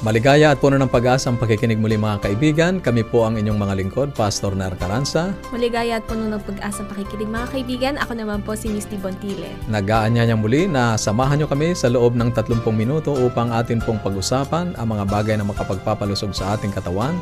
Maligaya at puno ng pag-asa ang pakikinig muli mga kaibigan. Kami po ang inyong mga lingkod, Pastor Nar Caranza. Maligaya at puno ng pag-asa ang pakikinig mga kaibigan. Ako naman po si Misty Bontile. Nagaanyaya muli na samahan nyo kami sa loob ng 30 minuto upang atin pong pag-usapan ang mga bagay na makapagpapalusog sa ating katawan,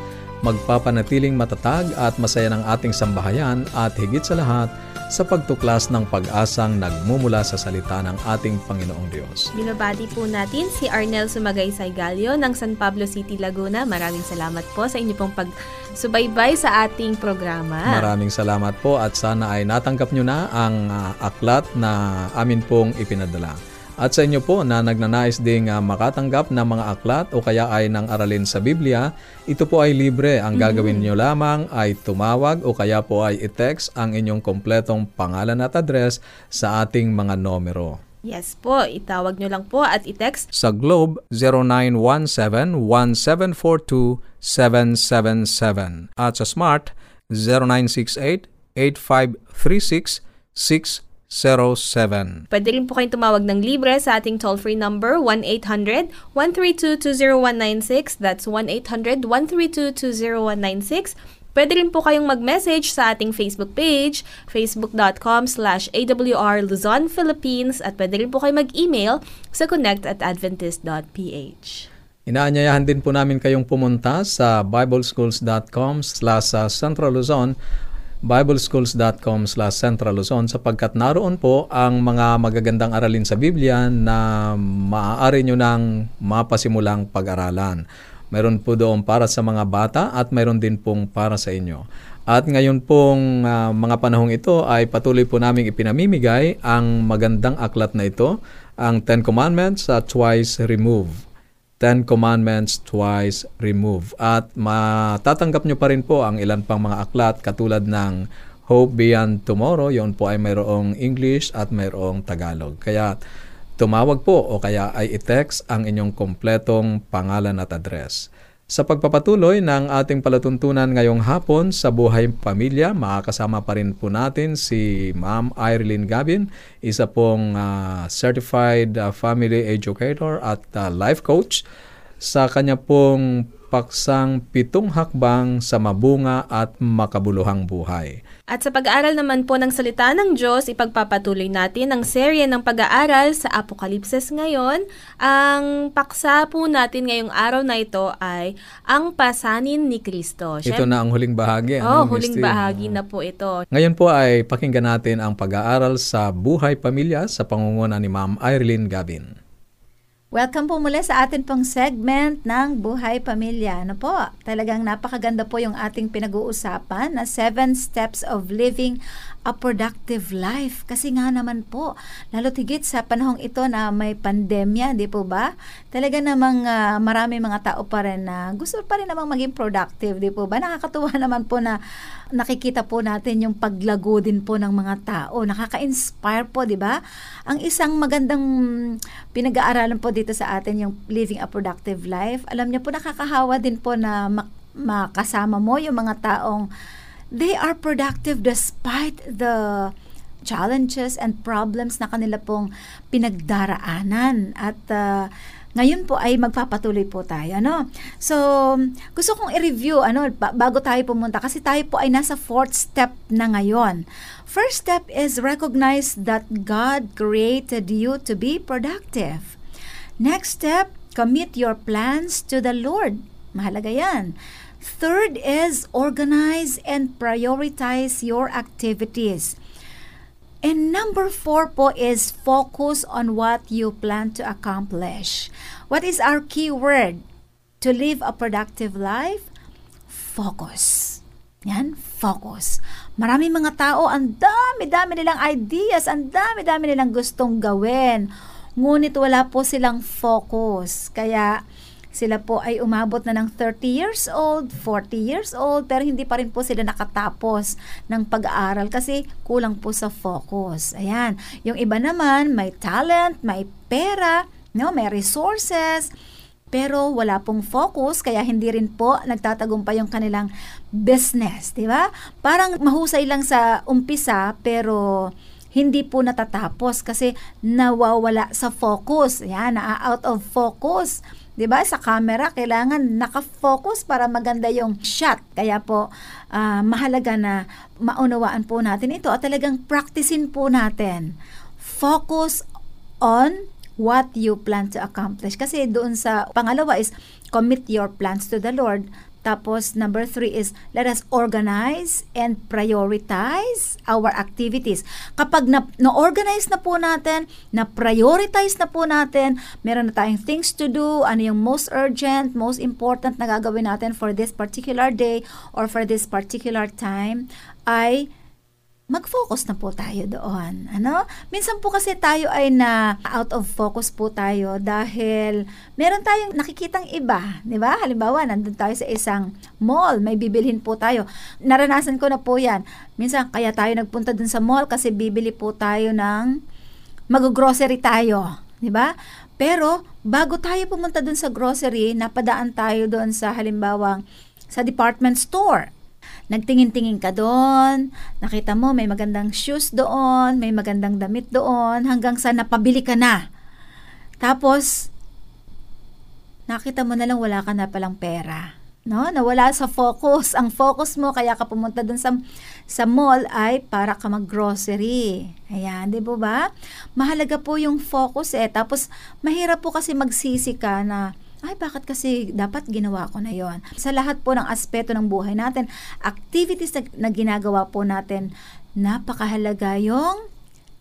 magpapanatiling matatag at masaya ng ating sambahayan at higit sa lahat, sa pagtuklas ng pag-asang nagmumula sa salita ng ating Panginoong Diyos. Binabati po natin si Arnel Sumagaysay Galio ng San Pablo City, Laguna. Maraming salamat po sa inyo pong pagsubaybay sa ating programa. Maraming salamat po at sana ay natanggap nyo na ang uh, aklat na amin pong ipinadala. At sa inyo po na nagnanais ding uh, makatanggap ng mga aklat o kaya ay ng aralin sa Biblia, ito po ay libre. Ang mm-hmm. gagawin nyo lamang ay tumawag o kaya po ay i-text ang inyong kompletong pangalan at address sa ating mga numero. Yes po, itawag nyo lang po at i-text sa Globe 0917-1742-777 at sa Smart 0968 8536 0917. Pwede rin po kayong tumawag ng libre sa ating toll-free number 1-800-132-20196. That's 1-800-132-20196. Pwede rin po kayong mag-message sa ating Facebook page, facebook.com slash awr Luzon, Philippines at pwede rin po kayong mag-email sa connect at adventist.ph. Inaanyayahan din po namin kayong pumunta sa bibleschools.com slash Central Luzon bibleschools.com slash Central Luzon sapagkat naroon po ang mga magagandang aralin sa Biblia na maaari nyo nang mapasimulang pag-aralan. Mayroon po doon para sa mga bata at mayroon din pong para sa inyo. At ngayon pong uh, mga panahong ito ay patuloy po namin ipinamimigay ang magandang aklat na ito, ang Ten Commandments uh, Twice Remove. Ten Commandments twice remove. At matatanggap nyo pa rin po ang ilan pang mga aklat katulad ng Hope Beyond Tomorrow. Yon po ay mayroong English at mayroong Tagalog. Kaya tumawag po o kaya ay i-text ang inyong kompletong pangalan at address. Sa pagpapatuloy ng ating palatuntunan ngayong hapon sa buhay pamilya, makakasama pa rin po natin si Ma'am Irene Gavin, isa pong uh, certified uh, family educator at uh, life coach sa kanya pong paksang pitong hakbang sa mabunga at makabuluhang buhay. At sa pag-aaral naman po ng salita ng Diyos, ipagpapatuloy natin ang serye ng pag-aaral sa Apokalipses ngayon. Ang paksa po natin ngayong araw na ito ay ang pasanin ni Kristo. Ito na ang huling bahagi. Ano, oh, huling Misty? bahagi na po ito. Ngayon po ay pakinggan natin ang pag-aaral sa buhay pamilya sa pangunguna ni Ma'am Irene Gavin. Welcome po muli sa atin pong segment ng Buhay Pamilya. Ano po, talagang napakaganda po yung ating pinag-uusapan na 7 Steps of Living a Productive Life. Kasi nga naman po, lalo tigit sa panahong ito na may pandemya, di po ba? Talaga namang uh, marami mga tao pa rin na gusto pa rin namang maging productive, di po ba? Nakakatuwa naman po na nakikita po natin yung paglago din po ng mga tao. Nakaka-inspire po, di ba? Ang isang magandang pinag-aaralan po dito sa atin yung living a productive life. Alam niyo po, nakakahawa din po na mak- makasama mo yung mga taong they are productive despite the challenges and problems na kanila pong pinagdaraanan at uh, ngayon po ay magpapatuloy po tayo, ano? So, gusto kong i-review, ano, bago tayo pumunta, kasi tayo po ay nasa fourth step na ngayon. First step is recognize that God created you to be productive. Next step, commit your plans to the Lord. Mahalaga yan. Third is organize and prioritize your activities. And number four po is focus on what you plan to accomplish. What is our key word? To live a productive life? Focus. Yan, focus. Marami mga tao, ang dami-dami nilang ideas, ang dami-dami nilang gustong gawin. Ngunit wala po silang focus. Kaya, Sila po ay umabot na ng 30 years old, 40 years old, pero hindi pa rin po sila nakatapos ng pag-aaral kasi kulang po sa focus. Ayan. Yung iba naman, may talent, may pera, no, may resources, pero wala pong focus kaya hindi rin po nagtatagumpay yung kanilang business, di ba? Parang mahusay lang sa umpisa pero hindi po natatapos kasi nawawala sa focus. Yan, na-out of focus. 'Di ba? Sa camera kailangan naka-focus para maganda yung shot. Kaya po uh, mahalaga na maunawaan po natin ito at talagang practicein po natin. Focus on what you plan to accomplish. Kasi doon sa pangalawa is commit your plans to the Lord. Tapos, number three is, let us organize and prioritize our activities. Kapag na, na-organize na po natin, na-prioritize na po natin, meron na tayong things to do, ano yung most urgent, most important na gagawin natin for this particular day or for this particular time, ay mag-focus na po tayo doon. Ano? Minsan po kasi tayo ay na out of focus po tayo dahil meron tayong nakikitang iba, 'di ba? Halimbawa, nandun tayo sa isang mall, may bibilhin po tayo. Naranasan ko na po 'yan. Minsan kaya tayo nagpunta dun sa mall kasi bibili po tayo ng mag-grocery tayo, 'di ba? Pero bago tayo pumunta dun sa grocery, napadaan tayo doon sa halimbawa sa department store nagtingin-tingin ka doon, nakita mo may magandang shoes doon, may magandang damit doon, hanggang sa napabili ka na. Tapos, nakita mo na lang wala ka na palang pera. No? Nawala sa focus. Ang focus mo, kaya ka pumunta dun sa, sa mall ay para ka mag-grocery. Ayan, di ba? Mahalaga po yung focus eh. Tapos, mahirap po kasi magsisi ka na, ay bakit kasi dapat ginawa ko na yon sa lahat po ng aspeto ng buhay natin activities na, na ginagawa po natin napakahalaga yung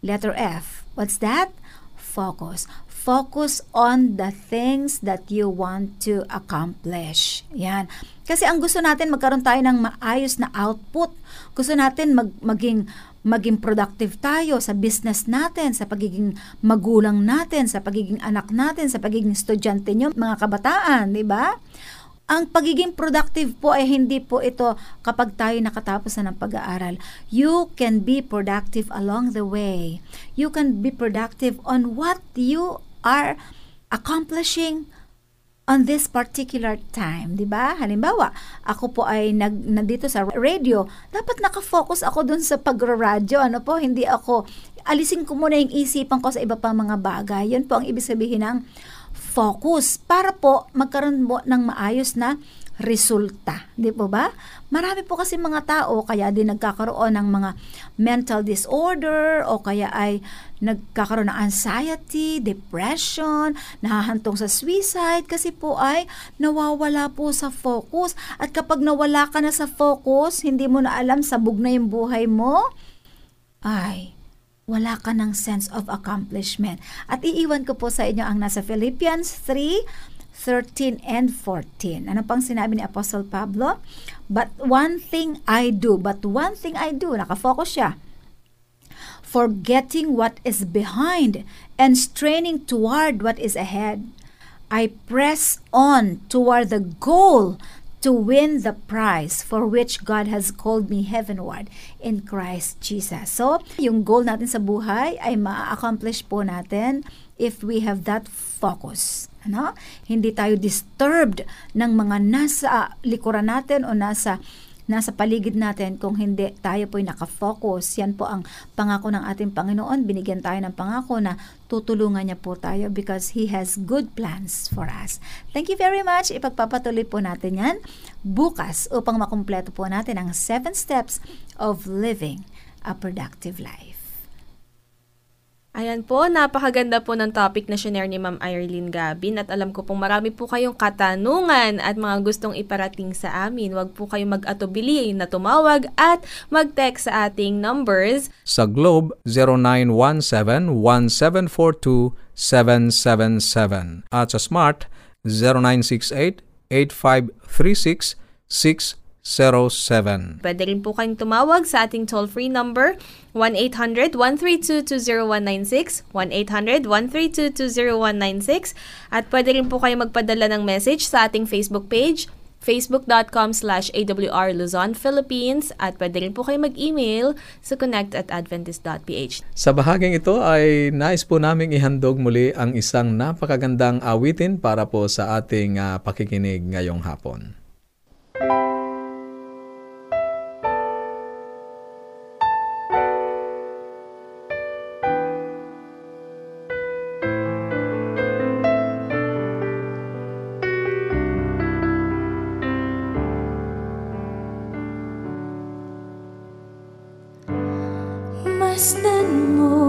letter F. What's that? Focus. Focus on the things that you want to accomplish. Yan. Kasi ang gusto natin magkaroon tayo ng maayos na output. Gusto natin mag, maging maging productive tayo sa business natin, sa pagiging magulang natin, sa pagiging anak natin, sa pagiging estudyante nyo, mga kabataan, di ba? Ang pagiging productive po ay hindi po ito kapag tayo nakatapos na ng pag-aaral. You can be productive along the way. You can be productive on what you are accomplishing on this particular time, 'di ba? Halimbawa, ako po ay nag nandito sa radio, dapat naka-focus ako dun sa pagra-radio, ano po, hindi ako alisin ko muna yung isipan ko sa iba pang mga bagay. 'Yun po ang ibig sabihin ng focus para po magkaroon mo ng maayos na resulta. Di po ba? Marami po kasi mga tao kaya din nagkakaroon ng mga mental disorder o kaya ay nagkakaroon ng anxiety, depression, nahahantong sa suicide kasi po ay nawawala po sa focus. At kapag nawala ka na sa focus, hindi mo na alam sabog na yung buhay mo, ay wala ka ng sense of accomplishment. At iiwan ko po sa inyo ang nasa Philippians 3 13 and 14. Ano pang sinabi ni Apostle Pablo? But one thing I do, but one thing I do, nakafocus siya. Forgetting what is behind and straining toward what is ahead. I press on toward the goal to win the prize for which God has called me heavenward in Christ Jesus. So, yung goal natin sa buhay ay ma-accomplish po natin if we have that focus. Ano? Hindi tayo disturbed ng mga nasa likuran natin o nasa nasa paligid natin kung hindi tayo po'y nakafocus. Yan po ang pangako ng ating Panginoon. Binigyan tayo ng pangako na tutulungan niya po tayo because He has good plans for us. Thank you very much. Ipagpapatuloy po natin yan bukas upang makumpleto po natin ang 7 steps of living a productive life. Ayan po, napakaganda po ng topic na shinare ni Ma'am Irene Gabin at alam ko pong marami po kayong katanungan at mga gustong iparating sa amin. Huwag po kayong mag-atubili na tumawag at mag-text sa ating numbers. Sa Globe, 0917-1742-777 at sa Smart, 0968-8536-607. Pwede rin po kayong tumawag sa ating toll-free number 1-800-132-20196, 1-800-132-20196 at pwede rin po kayong magpadala ng message sa ating Facebook page facebook.com slash awr Luzon, Philippines at pwede rin po kayo mag-email sa connect at adventist.ph. Sa bahaging ito ay nais po naming ihandog muli ang isang napakagandang awitin para po sa ating uh, pakikinig ngayong hapon. kasnan more.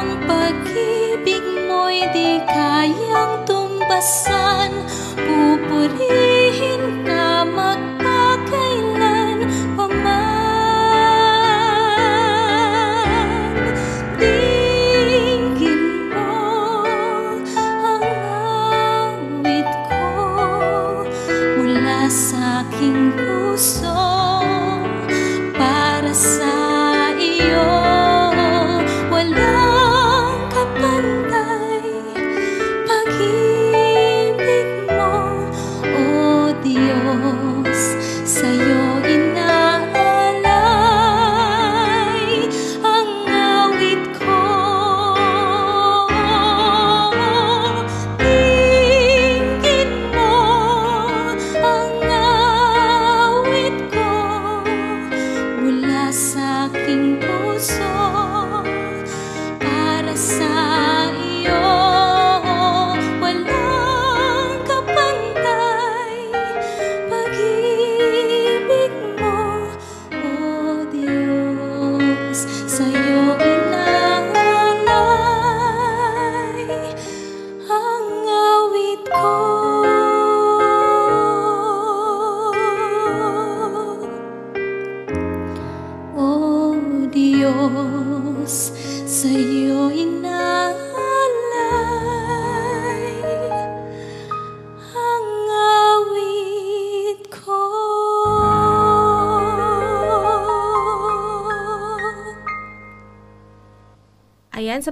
Diyos sa'yo inaalay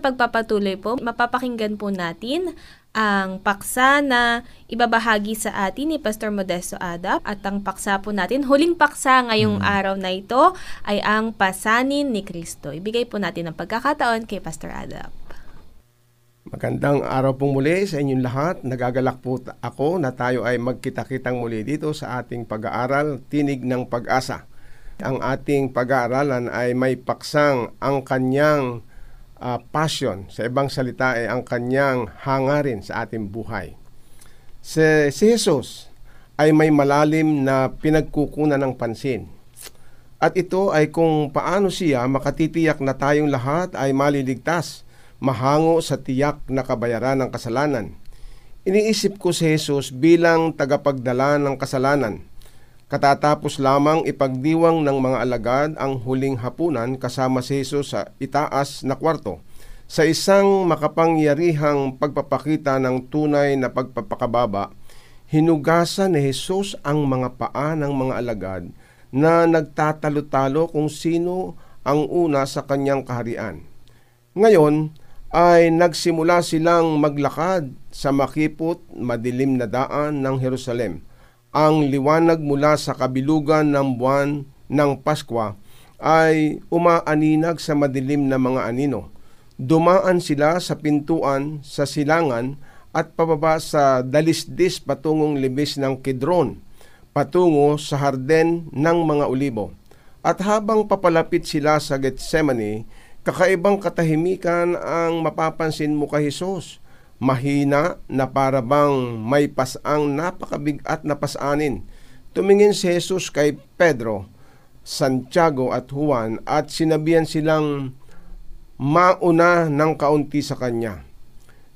pagpapatuloy po, mapapakinggan po natin ang paksa na ibabahagi sa atin ni Pastor Modesto Adap at ang paksa po natin, huling paksa ngayong araw na ito ay ang pasanin ni Kristo. Ibigay po natin ang pagkakataon kay Pastor Adap. Magandang araw pong muli sa inyong lahat. Nagagalak po ako na tayo ay magkita-kitang muli dito sa ating pag-aaral, Tinig ng Pag-asa. Ang ating pag-aaralan ay may paksang ang kanyang ah, passion. Sa ibang salita ay ang kanyang hangarin sa ating buhay. Si, si Jesus ay may malalim na pinagkukunan ng pansin. At ito ay kung paano siya makatitiyak na tayong lahat ay maliligtas mahango sa tiyak na kabayaran ng kasalanan. Iniisip ko si Jesus bilang tagapagdala ng kasalanan. Katatapos lamang ipagdiwang ng mga alagad ang huling hapunan kasama si Jesus sa itaas na kwarto sa isang makapangyarihang pagpapakita ng tunay na pagpapakababa, hinugasan ni Jesus ang mga paa ng mga alagad na nagtatalo-talo kung sino ang una sa kanyang kaharian. Ngayon ay nagsimula silang maglakad sa makipot, madilim na daan ng Jerusalem. Ang liwanag mula sa kabilugan ng buwan ng Paskwa ay umaaninag sa madilim na mga anino. Dumaan sila sa pintuan sa silangan at pababa sa dalisdis patungong libis ng Kidron, patungo sa harden ng mga olibo. At habang papalapit sila sa Gethsemane, Kakaibang katahimikan ang mapapansin mo kay Jesus. Mahina na para bang may pasang napakabigat na pasanin. Tumingin si Jesus kay Pedro, Santiago at Juan at sinabihan silang mauna ng kaunti sa kanya.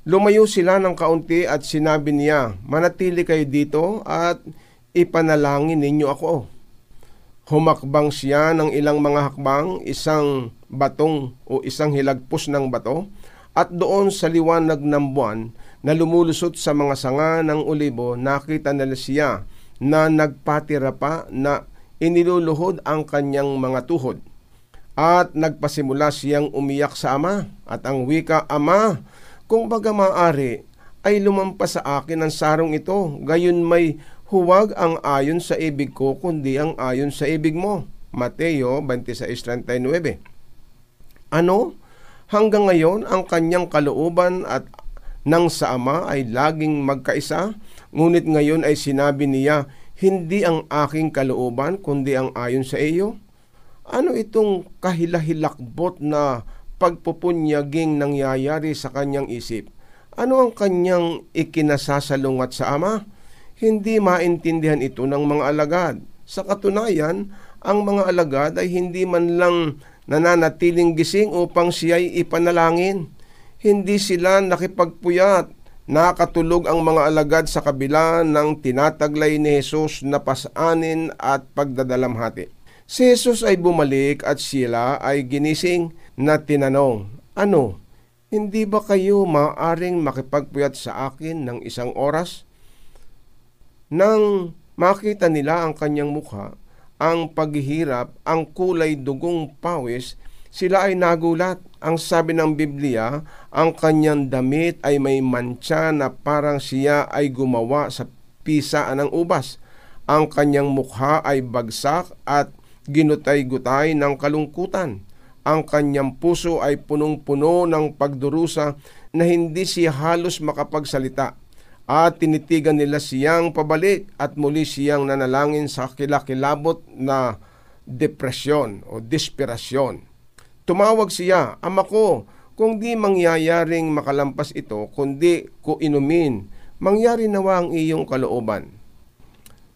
Lumayo sila ng kaunti at sinabi niya, manatili kayo dito at ipanalangin ninyo ako. Humakbang siya ng ilang mga hakbang, isang batong o isang hilagpos ng bato, at doon sa liwanag ng buwan na lumulusot sa mga sanga ng olibo, nakita nila siya na nagpatira pa na iniluluhod ang kanyang mga tuhod. At nagpasimula siyang umiyak sa ama at ang wika, Ama, kung baga maaari, ay lumampas sa akin ang sarong ito, gayon may huwag ang ayon sa ibig ko, kundi ang ayon sa ibig mo. Mateo 26.39 Ano? Hanggang ngayon, ang kanyang kalooban at nang sa ama ay laging magkaisa, ngunit ngayon ay sinabi niya, hindi ang aking kalooban, kundi ang ayon sa iyo. Ano itong kahilahilakbot na pagpupunyaging nangyayari sa kanyang isip? Ano ang kanyang ikinasasalungat sa ama? Hindi maintindihan ito ng mga alagad. Sa katunayan, ang mga alagad ay hindi man lang nananatiling gising upang siya'y ipanalangin. Hindi sila nakipagpuyat. Nakatulog ang mga alagad sa kabila ng tinataglay ni Jesus na pasanin at pagdadalamhati. Si Jesus ay bumalik at sila ay ginising na tinanong, Ano, hindi ba kayo maaaring makipagpuyat sa akin ng isang oras? Nang makita nila ang kanyang mukha, ang paghihirap, ang kulay dugong pawis, sila ay nagulat. Ang sabi ng Biblia, ang kanyang damit ay may mantsa na parang siya ay gumawa sa pisaan ng ubas. Ang kanyang mukha ay bagsak at ginutay-gutay ng kalungkutan. Ang kanyang puso ay punong-puno ng pagdurusa na hindi siya halos makapagsalita at tinitigan nila siyang pabalik at muli siyang nanalangin sa kilakilabot na depresyon o desperasyon. Tumawag siya, Ama ko, kung di mangyayaring makalampas ito, kundi ko inumin, mangyari nawa ang iyong kalooban.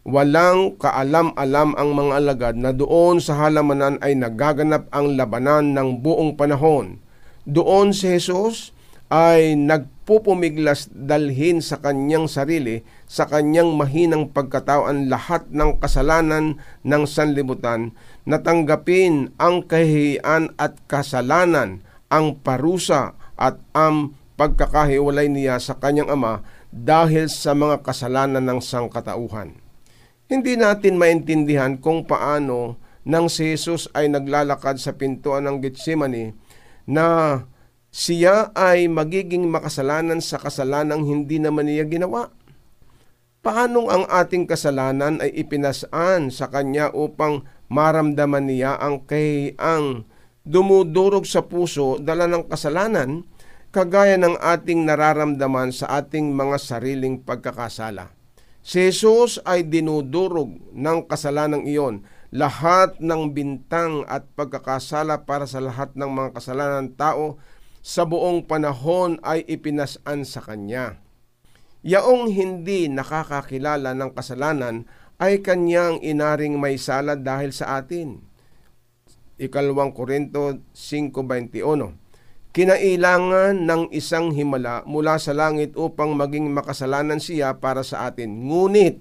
Walang kaalam-alam ang mga alagad na doon sa halamanan ay nagaganap ang labanan ng buong panahon. Doon si Jesus ay nagpupumiglas dalhin sa kanyang sarili, sa kanyang mahinang pagkatao ang lahat ng kasalanan ng sanlibutan, natanggapin ang kahihiyan at kasalanan, ang parusa at ang pagkakahiwalay niya sa kanyang ama dahil sa mga kasalanan ng sangkatauhan. Hindi natin maintindihan kung paano nang si Jesus ay naglalakad sa pintuan ng Getsemani na siya ay magiging makasalanan sa kasalanang hindi naman niya ginawa. Paanong ang ating kasalanan ay ipinasaan sa kanya upang maramdaman niya ang kay ang dumudurog sa puso dala ng kasalanan kagaya ng ating nararamdaman sa ating mga sariling pagkakasala. Si Jesus ay dinudurog ng kasalanang iyon. Lahat ng bintang at pagkakasala para sa lahat ng mga kasalanan tao sa buong panahon ay ipinasaan sa Kanya. Yaong hindi nakakakilala ng kasalanan ay kanyang inaring may sala dahil sa atin. Ikalawang Korinto 5.21 Kinailangan ng isang himala mula sa langit upang maging makasalanan siya para sa atin. Ngunit,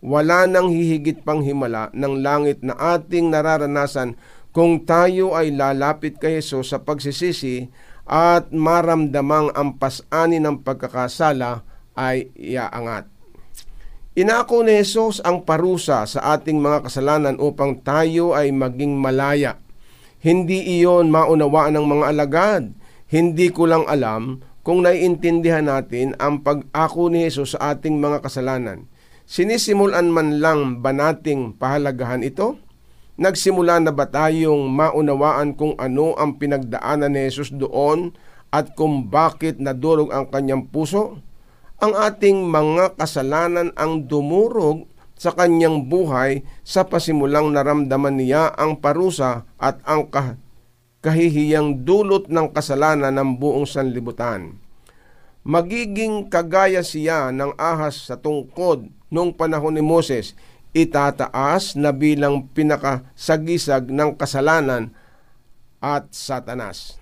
wala nang hihigit pang himala ng langit na ating nararanasan kung tayo ay lalapit kay Jesus sa pagsisisi at maramdamang ang pasani ng pagkakasala ay iaangat. Inako ni Jesus ang parusa sa ating mga kasalanan upang tayo ay maging malaya. Hindi iyon maunawaan ng mga alagad. Hindi ko lang alam kung naiintindihan natin ang pag-ako ni Jesus sa ating mga kasalanan. Sinisimulan man lang ba nating pahalagahan ito? Nagsimula na ba tayong maunawaan kung ano ang pinagdaanan ni Jesus doon at kung bakit nadurog ang kanyang puso? ang ating mga kasalanan ang dumurog sa kanyang buhay sa pasimulang naramdaman niya ang parusa at ang kah- kahihiyang dulot ng kasalanan ng buong sanlibutan. Magiging kagaya siya ng ahas sa tungkod noong panahon ni Moses, itataas na bilang pinakasagisag ng kasalanan at satanas.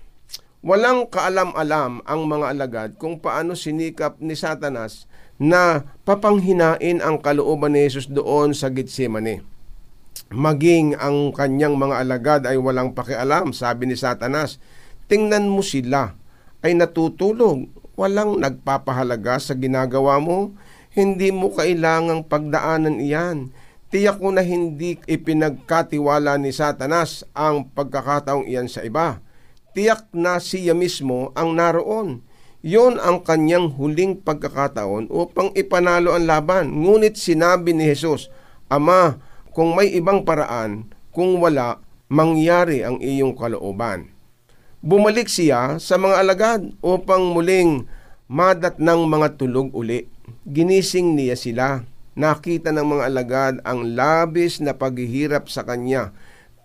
Walang kaalam-alam ang mga alagad kung paano sinikap ni Satanas na papanghinain ang kalooban ni Jesus doon sa Gitsemane. Maging ang kanyang mga alagad ay walang pakialam, sabi ni Satanas, tingnan mo sila, ay natutulog, walang nagpapahalaga sa ginagawa mo, hindi mo kailangang pagdaanan iyan. Tiyak ko na hindi ipinagkatiwala ni Satanas ang pagkakataong iyan sa iba tiyak na siya mismo ang naroon. Yon ang kanyang huling pagkakataon upang ipanalo ang laban. Ngunit sinabi ni Jesus, Ama, kung may ibang paraan, kung wala, mangyari ang iyong kalooban. Bumalik siya sa mga alagad upang muling madat ng mga tulog uli. Ginising niya sila. Nakita ng mga alagad ang labis na paghihirap sa kanya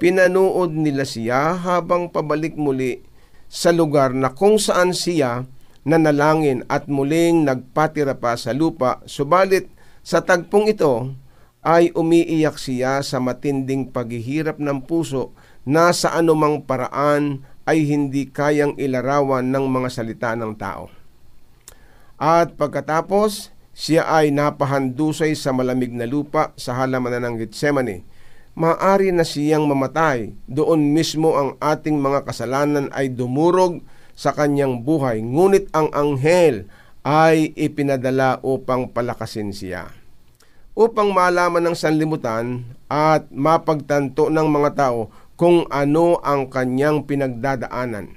Pinanood nila siya habang pabalik muli sa lugar na kung saan siya nanalangin at muling nagpatira pa sa lupa. Subalit sa tagpong ito ay umiiyak siya sa matinding paghihirap ng puso na sa anumang paraan ay hindi kayang ilarawan ng mga salita ng tao. At pagkatapos, siya ay napahandusay sa malamig na lupa sa halamanan ng Gethsemane maari na siyang mamatay. Doon mismo ang ating mga kasalanan ay dumurog sa kanyang buhay. Ngunit ang anghel ay ipinadala upang palakasin siya. Upang malaman ng sanlibutan at mapagtanto ng mga tao kung ano ang kanyang pinagdadaanan.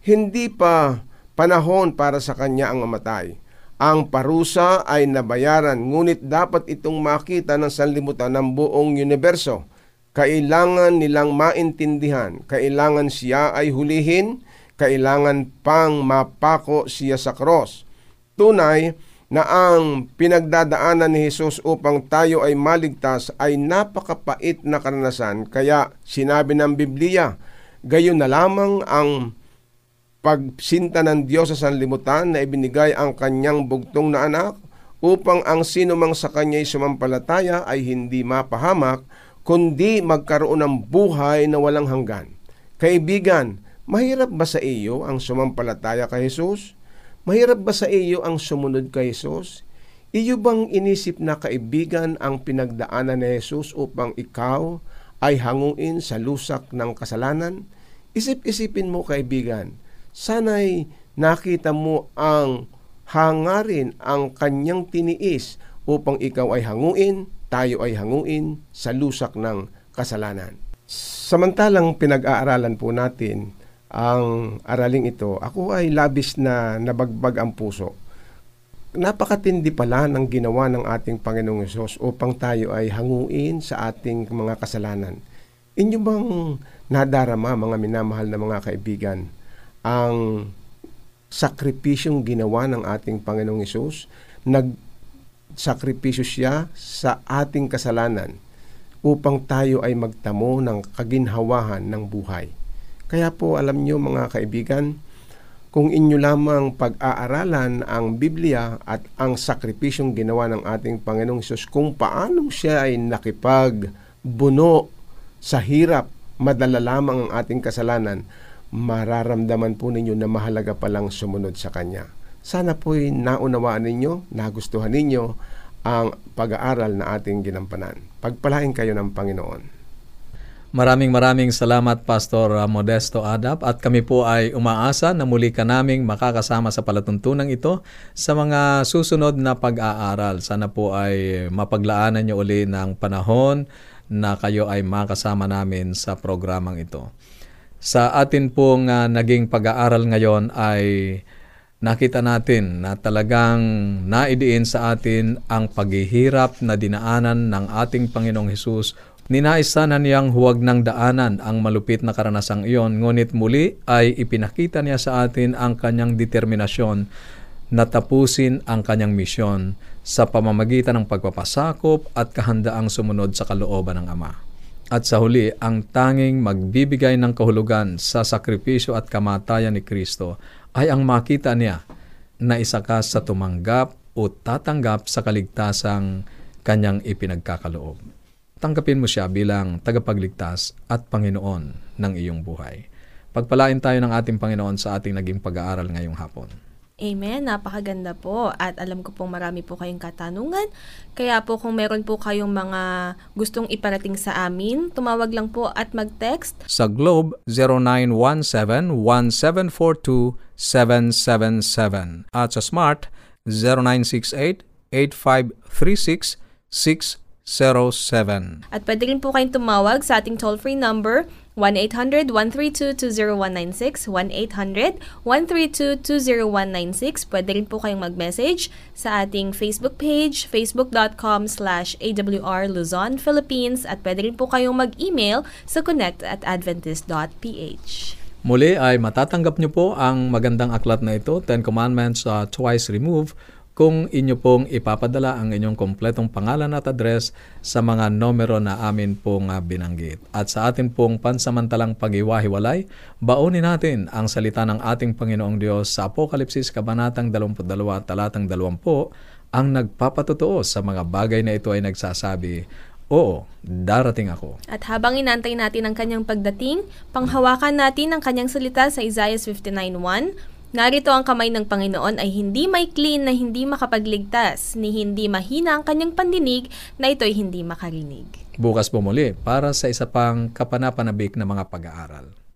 Hindi pa panahon para sa kanya ang mamatay ang parusa ay nabayaran ngunit dapat itong makita ng sanlibutan ng buong universo. Kailangan nilang maintindihan, kailangan siya ay hulihin, kailangan pang mapako siya sa cross. Tunay na ang pinagdadaanan ni Jesus upang tayo ay maligtas ay napakapait na karanasan kaya sinabi ng Biblia, gayon na lamang ang pagsinta ng Diyos sa sanlibutan na ibinigay ang kanyang bugtong na anak upang ang sino mang sa kanya'y sumampalataya ay hindi mapahamak, kundi magkaroon ng buhay na walang hanggan. Kaibigan, mahirap ba sa iyo ang sumampalataya kay Jesus? Mahirap ba sa iyo ang sumunod kay Jesus? Iyo bang inisip na kaibigan ang pinagdaanan ni Jesus upang ikaw ay hanguin sa lusak ng kasalanan? Isip-isipin mo kaibigan, sana'y nakita mo ang hangarin ang kanyang tiniis upang ikaw ay hanguin, tayo ay hanguin sa lusak ng kasalanan. Samantalang pinag-aaralan po natin ang araling ito, ako ay labis na nabagbag ang puso. Napakatindi pala ng ginawa ng ating Panginoong Yesus upang tayo ay hanguin sa ating mga kasalanan. Inyo bang nadarama, mga minamahal na mga kaibigan, ang sakripisyong ginawa ng ating Panginoong Yesus? Nagsakripisyo siya sa ating kasalanan upang tayo ay magtamo ng kaginhawahan ng buhay. Kaya po alam nyo mga kaibigan, kung inyo lamang pag-aaralan ang Biblia at ang sakripisyong ginawa ng ating Panginoong Isus, kung paano siya ay nakipagbuno sa hirap, madala lamang ang ating kasalanan, mararamdaman po ninyo na mahalaga palang sumunod sa Kanya. Sana po'y naunawaan ninyo, nagustuhan ninyo ang pag-aaral na ating ginampanan. Pagpalain kayo ng Panginoon. Maraming maraming salamat Pastor Modesto Adap at kami po ay umaasa na muli ka naming makakasama sa palatuntunan ito sa mga susunod na pag-aaral. Sana po ay mapaglaanan niyo uli ng panahon na kayo ay makasama namin sa programang ito. Sa atin pong uh, naging pag-aaral ngayon ay nakita natin na talagang naidiin sa atin ang paghihirap na dinaanan ng ating Panginoong Hesus Ninais sana niyang huwag ng daanan ang malupit na karanasang iyon, ngunit muli ay ipinakita niya sa atin ang kanyang determinasyon na tapusin ang kanyang misyon sa pamamagitan ng pagpapasakop at kahandaang sumunod sa kalooban ng Ama. At sa huli, ang tanging magbibigay ng kahulugan sa sakripisyo at kamatayan ni Kristo ay ang makita niya na isa ka sa tumanggap o tatanggap sa kaligtasang kanyang ipinagkakaloob tanggapin mo siya bilang tagapagligtas at Panginoon ng iyong buhay. Pagpalain tayo ng ating Panginoon sa ating naging pag-aaral ngayong hapon. Amen. Napakaganda po. At alam ko pong marami po kayong katanungan. Kaya po kung meron po kayong mga gustong iparating sa amin, tumawag lang po at mag-text. Sa Globe, 0917-1742-777. At sa Smart, 0968-8536-6 0917. At pwede rin po kayong tumawag sa ating toll-free number 1-800-132-20196, 1-800-132-20196. Pwede rin po kayong mag-message sa ating Facebook page, facebook.com slash awr Luzon, Philippines. At pwede rin po kayong mag-email sa connect at adventist.ph. Muli ay matatanggap niyo po ang magandang aklat na ito, Ten Commandments uh, Twice Remove, kung inyo pong ipapadala ang inyong kompletong pangalan at address sa mga numero na amin pong ah, binanggit. At sa atin pong pansamantalang pag-iwahiwalay, baunin natin ang salita ng ating Panginoong Diyos sa Apokalipsis Kabanatang 22, talatang 20, ang nagpapatotoo sa mga bagay na ito ay nagsasabi, Oo, darating ako. At habang inantay natin ang kanyang pagdating, panghawakan natin ang kanyang salita sa Isaiah 59.1, Narito ang kamay ng Panginoon ay hindi may clean na hindi makapagligtas, ni hindi mahina ang kanyang pandinig na ito'y hindi makarinig. Bukas po muli para sa isa pang kapanapanabik na mga pag-aaral.